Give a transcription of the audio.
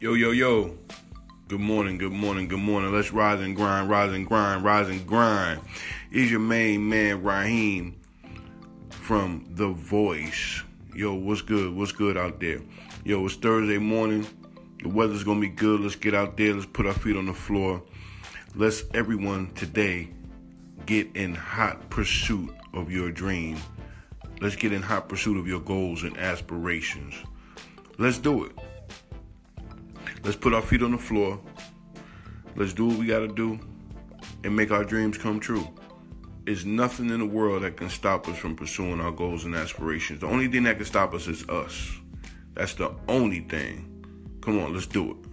Yo, yo, yo. Good morning, good morning, good morning. Let's rise and grind, rise and grind, rise and grind. Is your main man, Raheem, from The Voice. Yo, what's good? What's good out there? Yo, it's Thursday morning. The weather's gonna be good. Let's get out there. Let's put our feet on the floor. Let's everyone today get in hot pursuit of your dream. Let's get in hot pursuit of your goals and aspirations. Let's do it. Let's put our feet on the floor. Let's do what we got to do and make our dreams come true. There's nothing in the world that can stop us from pursuing our goals and aspirations. The only thing that can stop us is us. That's the only thing. Come on, let's do it.